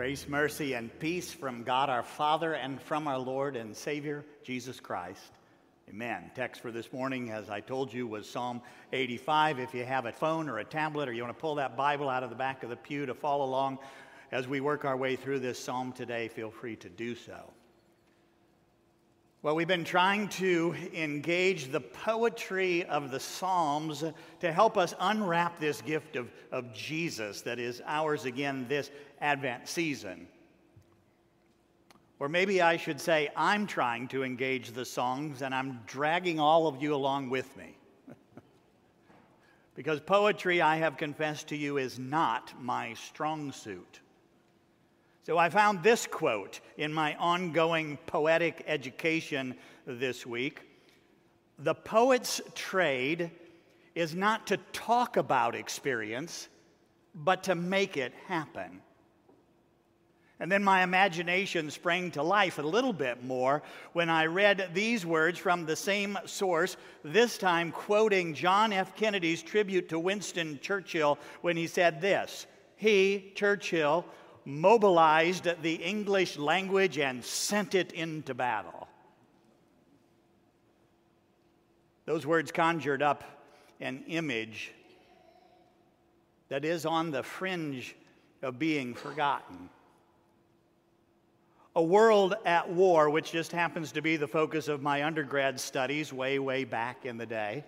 Grace, mercy, and peace from God our Father and from our Lord and Savior, Jesus Christ. Amen. Text for this morning, as I told you, was Psalm 85. If you have a phone or a tablet or you want to pull that Bible out of the back of the pew to follow along as we work our way through this psalm today, feel free to do so. Well, we've been trying to engage the poetry of the Psalms to help us unwrap this gift of, of Jesus that is ours again this Advent season. Or maybe I should say, I'm trying to engage the songs and I'm dragging all of you along with me. because poetry, I have confessed to you, is not my strong suit. So I found this quote in my ongoing poetic education this week The poet's trade is not to talk about experience, but to make it happen. And then my imagination sprang to life a little bit more when I read these words from the same source, this time quoting John F. Kennedy's tribute to Winston Churchill when he said this He, Churchill, mobilized the English language and sent it into battle. Those words conjured up an image that is on the fringe of being forgotten. A world at war, which just happens to be the focus of my undergrad studies way, way back in the day.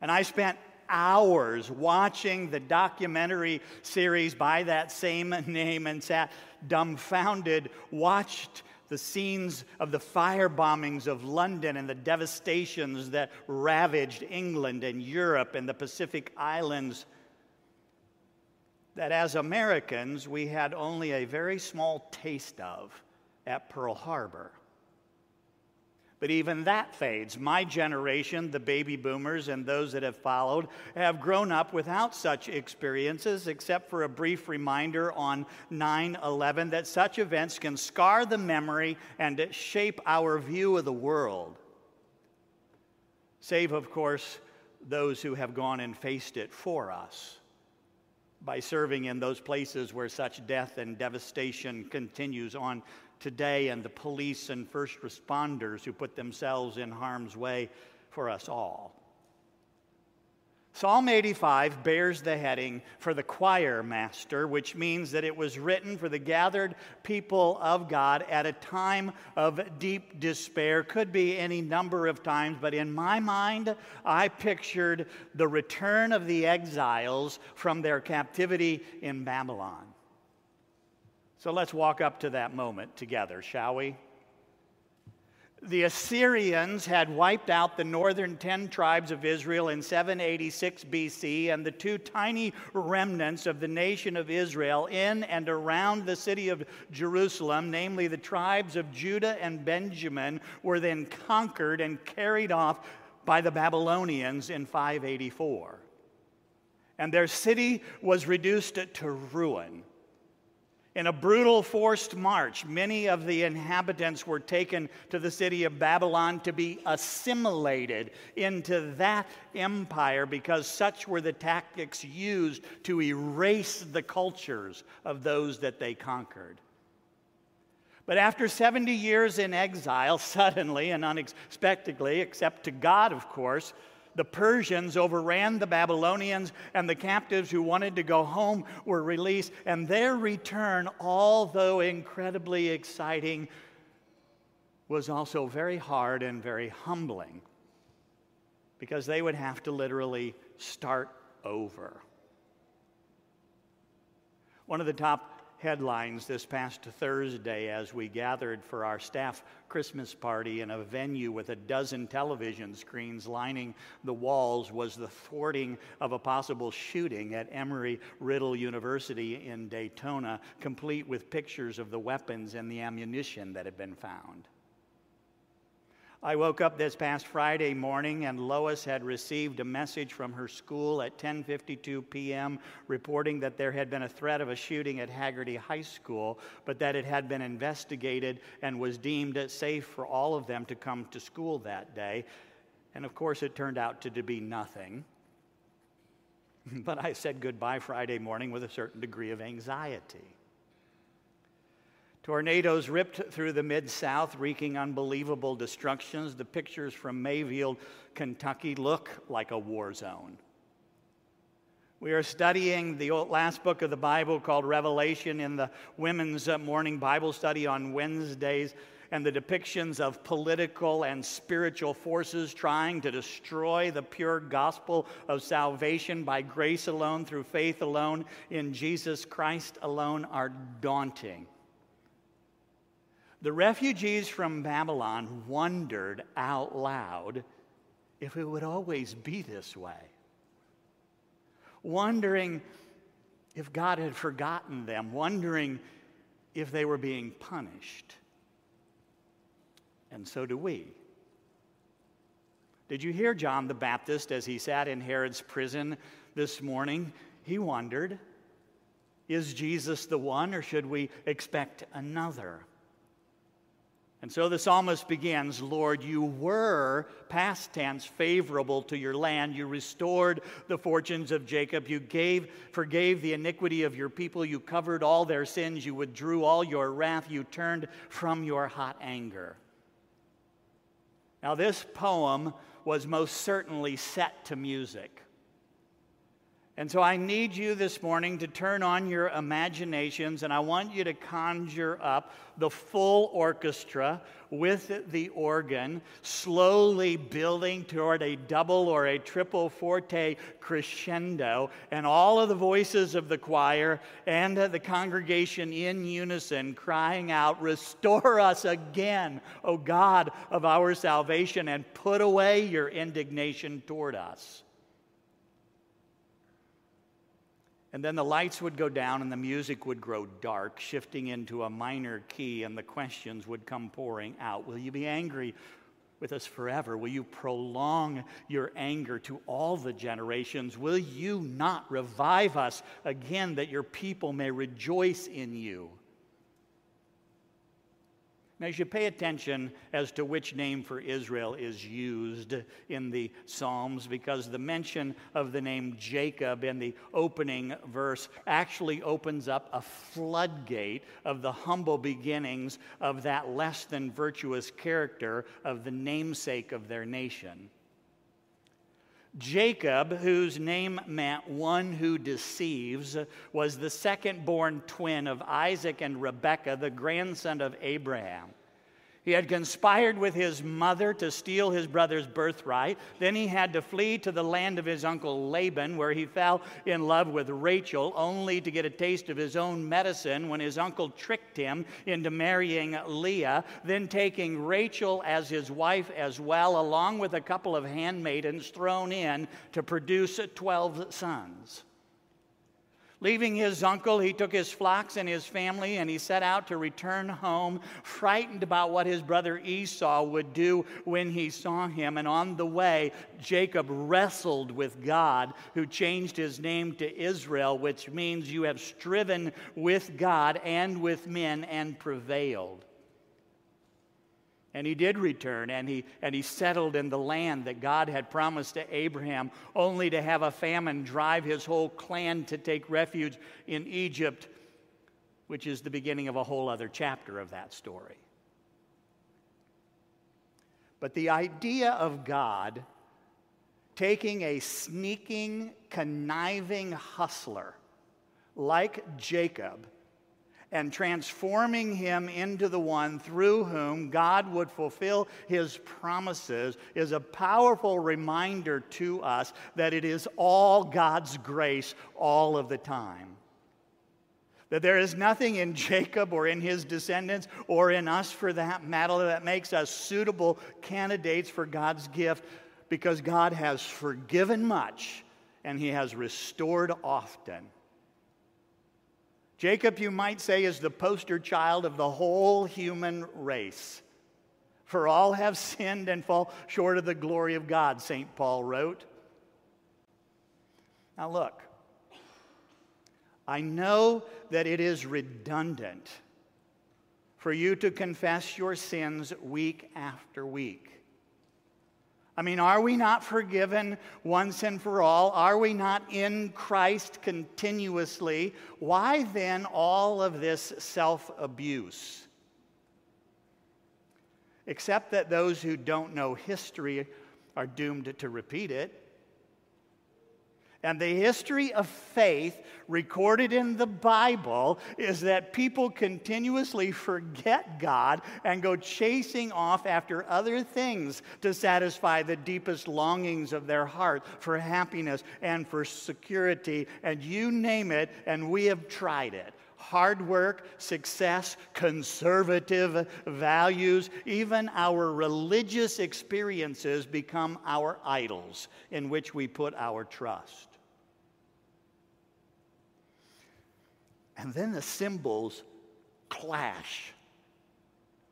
And I spent hours watching the documentary series by that same name and sat dumbfounded, watched the scenes of the fire bombings of London and the devastations that ravaged England and Europe and the Pacific Islands. That as Americans, we had only a very small taste of at Pearl Harbor. But even that fades. My generation, the baby boomers and those that have followed, have grown up without such experiences, except for a brief reminder on 9 11 that such events can scar the memory and shape our view of the world. Save, of course, those who have gone and faced it for us by serving in those places where such death and devastation continues on today and the police and first responders who put themselves in harm's way for us all. Psalm 85 bears the heading for the choir master, which means that it was written for the gathered people of God at a time of deep despair. Could be any number of times, but in my mind, I pictured the return of the exiles from their captivity in Babylon. So let's walk up to that moment together, shall we? The Assyrians had wiped out the northern 10 tribes of Israel in 786 BC, and the two tiny remnants of the nation of Israel in and around the city of Jerusalem, namely the tribes of Judah and Benjamin, were then conquered and carried off by the Babylonians in 584. And their city was reduced to ruin. In a brutal forced march, many of the inhabitants were taken to the city of Babylon to be assimilated into that empire because such were the tactics used to erase the cultures of those that they conquered. But after 70 years in exile, suddenly and unexpectedly, except to God, of course, the Persians overran the Babylonians, and the captives who wanted to go home were released. And their return, although incredibly exciting, was also very hard and very humbling because they would have to literally start over. One of the top headlines this past Thursday as we gathered for our staff Christmas party in a venue with a dozen television screens lining the walls was the thwarting of a possible shooting at Emory Riddle University in Daytona, complete with pictures of the weapons and the ammunition that had been found. I woke up this past Friday morning and Lois had received a message from her school at 10:52 p.m. reporting that there had been a threat of a shooting at Hagerty High School, but that it had been investigated and was deemed safe for all of them to come to school that day. And of course it turned out to be nothing. But I said goodbye Friday morning with a certain degree of anxiety. Tornadoes ripped through the Mid South, wreaking unbelievable destructions. The pictures from Mayfield, Kentucky look like a war zone. We are studying the last book of the Bible called Revelation in the women's morning Bible study on Wednesdays, and the depictions of political and spiritual forces trying to destroy the pure gospel of salvation by grace alone, through faith alone, in Jesus Christ alone are daunting. The refugees from Babylon wondered out loud if it would always be this way, wondering if God had forgotten them, wondering if they were being punished. And so do we. Did you hear John the Baptist as he sat in Herod's prison this morning? He wondered Is Jesus the one, or should we expect another? And so the psalmist begins Lord, you were, past tense, favorable to your land. You restored the fortunes of Jacob. You gave, forgave the iniquity of your people. You covered all their sins. You withdrew all your wrath. You turned from your hot anger. Now, this poem was most certainly set to music. And so I need you this morning to turn on your imaginations and I want you to conjure up the full orchestra with the organ, slowly building toward a double or a triple forte crescendo, and all of the voices of the choir and the congregation in unison crying out, Restore us again, O God of our salvation, and put away your indignation toward us. And then the lights would go down and the music would grow dark, shifting into a minor key, and the questions would come pouring out. Will you be angry with us forever? Will you prolong your anger to all the generations? Will you not revive us again that your people may rejoice in you? Now, you pay attention as to which name for Israel is used in the Psalms because the mention of the name Jacob in the opening verse actually opens up a floodgate of the humble beginnings of that less than virtuous character of the namesake of their nation. Jacob, whose name meant one who deceives, was the second born twin of Isaac and Rebekah, the grandson of Abraham. He had conspired with his mother to steal his brother's birthright. Then he had to flee to the land of his uncle Laban, where he fell in love with Rachel, only to get a taste of his own medicine when his uncle tricked him into marrying Leah, then taking Rachel as his wife as well, along with a couple of handmaidens thrown in to produce 12 sons. Leaving his uncle, he took his flocks and his family and he set out to return home, frightened about what his brother Esau would do when he saw him. And on the way, Jacob wrestled with God, who changed his name to Israel, which means you have striven with God and with men and prevailed. And he did return, and he, and he settled in the land that God had promised to Abraham, only to have a famine drive his whole clan to take refuge in Egypt, which is the beginning of a whole other chapter of that story. But the idea of God taking a sneaking, conniving hustler like Jacob and transforming him into the one through whom God would fulfill his promises is a powerful reminder to us that it is all God's grace all of the time. That there is nothing in Jacob or in his descendants or in us for that matter that makes us suitable candidates for God's gift because God has forgiven much and he has restored often. Jacob, you might say, is the poster child of the whole human race. For all have sinned and fall short of the glory of God, St. Paul wrote. Now, look, I know that it is redundant for you to confess your sins week after week. I mean, are we not forgiven once and for all? Are we not in Christ continuously? Why then all of this self abuse? Except that those who don't know history are doomed to repeat it. And the history of faith recorded in the Bible is that people continuously forget God and go chasing off after other things to satisfy the deepest longings of their heart for happiness and for security. And you name it, and we have tried it hard work, success, conservative values, even our religious experiences become our idols in which we put our trust. And then the cymbals clash,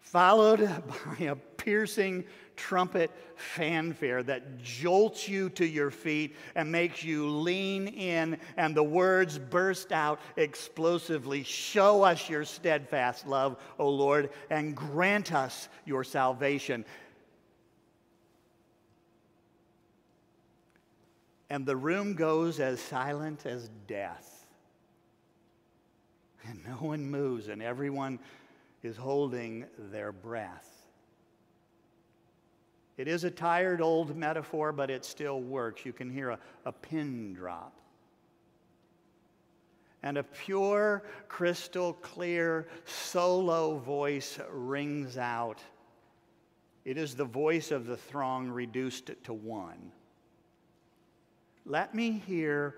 followed by a piercing trumpet fanfare that jolts you to your feet and makes you lean in, and the words burst out explosively Show us your steadfast love, O Lord, and grant us your salvation. And the room goes as silent as death and no one moves, and everyone is holding their breath. It is a tired old metaphor, but it still works. You can hear a, a pin drop. And a pure, crystal clear solo voice rings out. It is the voice of the throng reduced to one. Let me hear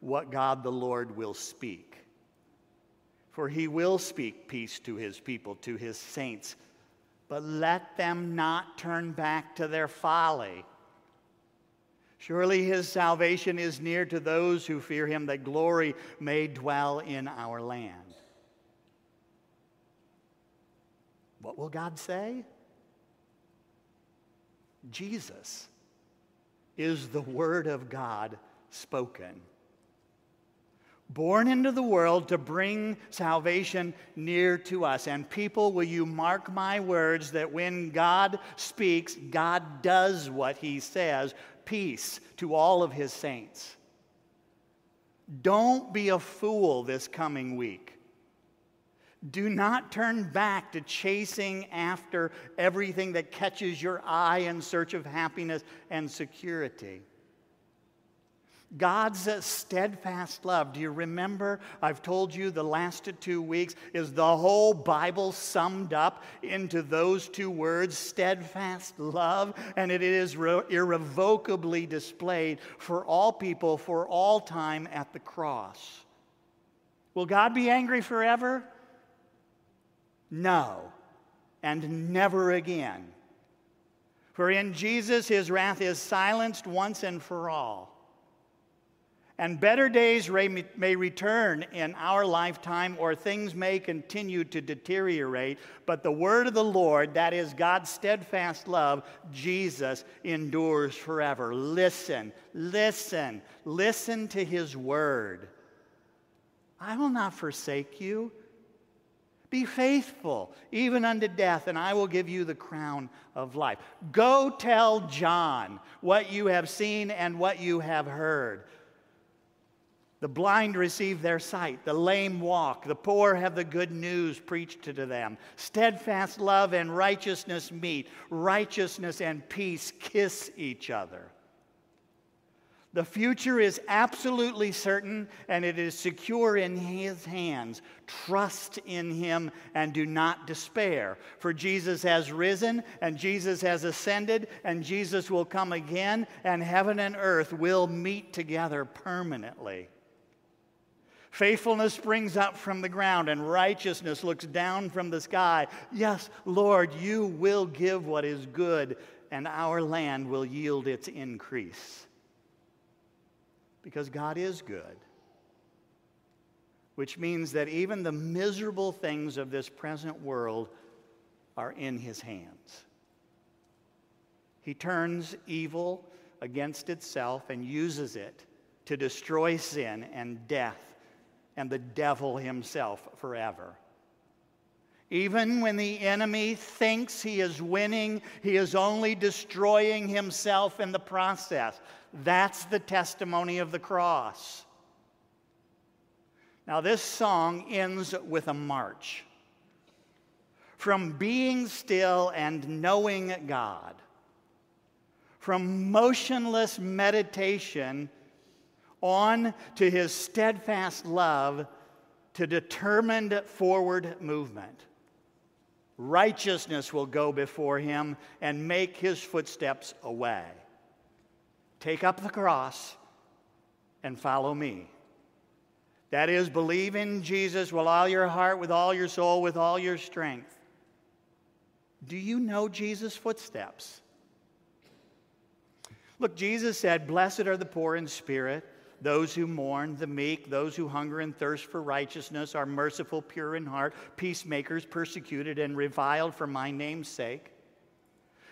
what God the Lord will speak. For he will speak peace to his people, to his saints. But let them not turn back to their folly. Surely his salvation is near to those who fear him, that glory may dwell in our land. What will God say? Jesus is the Word of God spoken born into the world to bring salvation near to us. And people, will you mark my words that when God speaks, God does what he says peace to all of his saints. Don't be a fool this coming week. Do not turn back to chasing after everything that catches your eye in search of happiness and security. God's steadfast love. Do you remember? I've told you the last two weeks is the whole Bible summed up into those two words steadfast love, and it is re- irrevocably displayed for all people for all time at the cross. Will God be angry forever? No, and never again. For in Jesus, his wrath is silenced once and for all. And better days may return in our lifetime, or things may continue to deteriorate. But the word of the Lord, that is God's steadfast love, Jesus, endures forever. Listen, listen, listen to his word. I will not forsake you. Be faithful, even unto death, and I will give you the crown of life. Go tell John what you have seen and what you have heard. The blind receive their sight, the lame walk, the poor have the good news preached to them. Steadfast love and righteousness meet, righteousness and peace kiss each other. The future is absolutely certain and it is secure in His hands. Trust in Him and do not despair. For Jesus has risen and Jesus has ascended and Jesus will come again and heaven and earth will meet together permanently. Faithfulness springs up from the ground, and righteousness looks down from the sky. Yes, Lord, you will give what is good, and our land will yield its increase. Because God is good, which means that even the miserable things of this present world are in His hands. He turns evil against itself and uses it to destroy sin and death and the devil himself forever. Even when the enemy thinks he is winning, he is only destroying himself in the process. That's the testimony of the cross. Now, this song ends with a march. From being still and knowing God, from motionless meditation on to his steadfast love to determined forward movement. Righteousness will go before him and make his footsteps a way. Take up the cross and follow me. That is, believe in Jesus with all your heart, with all your soul, with all your strength. Do you know Jesus' footsteps? Look, Jesus said, Blessed are the poor in spirit those who mourn, the meek, those who hunger and thirst for righteousness, are merciful, pure in heart, peacemakers, persecuted and reviled for my name's sake.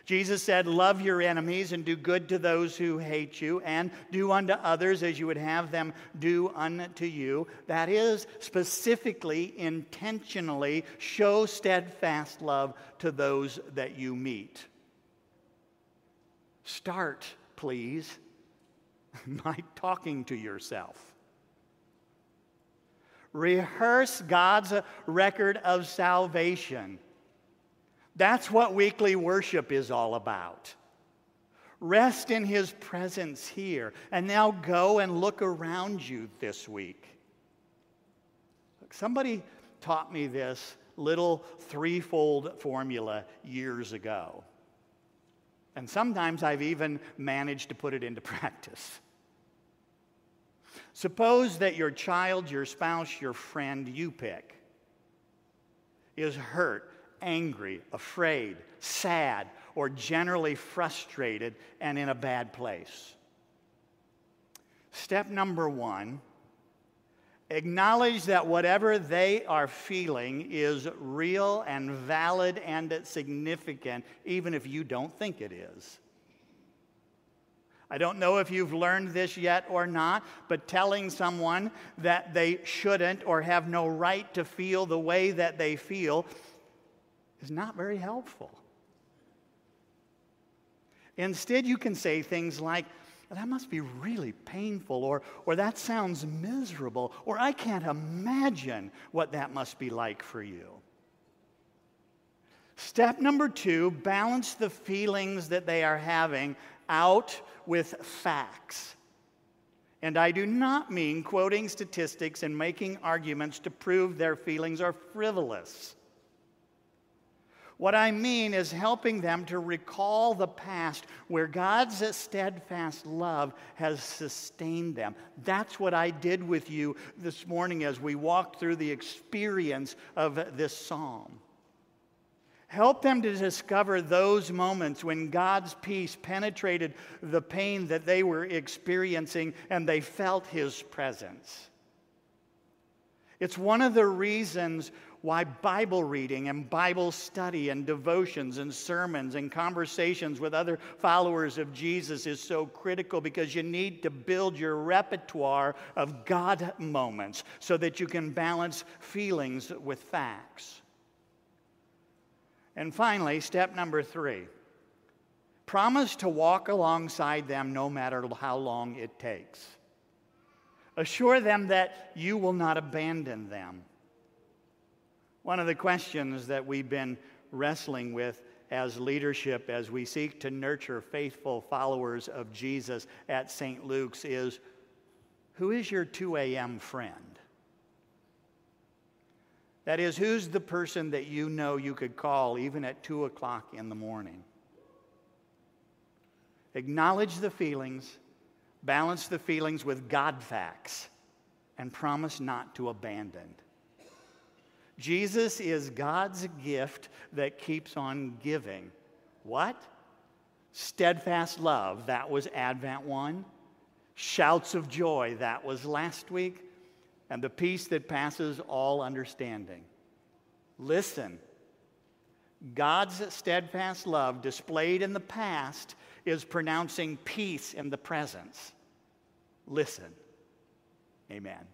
Jesus said, Love your enemies and do good to those who hate you, and do unto others as you would have them do unto you. That is, specifically, intentionally, show steadfast love to those that you meet. Start, please by talking to yourself. Rehearse God's record of salvation. That's what weekly worship is all about. Rest in His presence here. And now go and look around you this week. Somebody taught me this little threefold formula years ago. And sometimes I've even managed to put it into practice. Suppose that your child, your spouse, your friend, you pick, is hurt, angry, afraid, sad, or generally frustrated and in a bad place. Step number one acknowledge that whatever they are feeling is real and valid and significant, even if you don't think it is. I don't know if you've learned this yet or not, but telling someone that they shouldn't or have no right to feel the way that they feel is not very helpful. Instead, you can say things like, that must be really painful, or, or that sounds miserable, or I can't imagine what that must be like for you. Step number two balance the feelings that they are having out with facts. And I do not mean quoting statistics and making arguments to prove their feelings are frivolous. What I mean is helping them to recall the past where God's steadfast love has sustained them. That's what I did with you this morning as we walked through the experience of this psalm. Help them to discover those moments when God's peace penetrated the pain that they were experiencing and they felt His presence. It's one of the reasons why Bible reading and Bible study and devotions and sermons and conversations with other followers of Jesus is so critical because you need to build your repertoire of God moments so that you can balance feelings with facts. And finally, step number three promise to walk alongside them no matter how long it takes. Assure them that you will not abandon them. One of the questions that we've been wrestling with as leadership as we seek to nurture faithful followers of Jesus at St. Luke's is who is your 2 a.m. friend? That is, who's the person that you know you could call even at 2 o'clock in the morning? Acknowledge the feelings, balance the feelings with God facts, and promise not to abandon. Jesus is God's gift that keeps on giving. What? Steadfast love, that was Advent 1. Shouts of joy, that was last week and the peace that passes all understanding. Listen, God's steadfast love displayed in the past is pronouncing peace in the presence. Listen. Amen.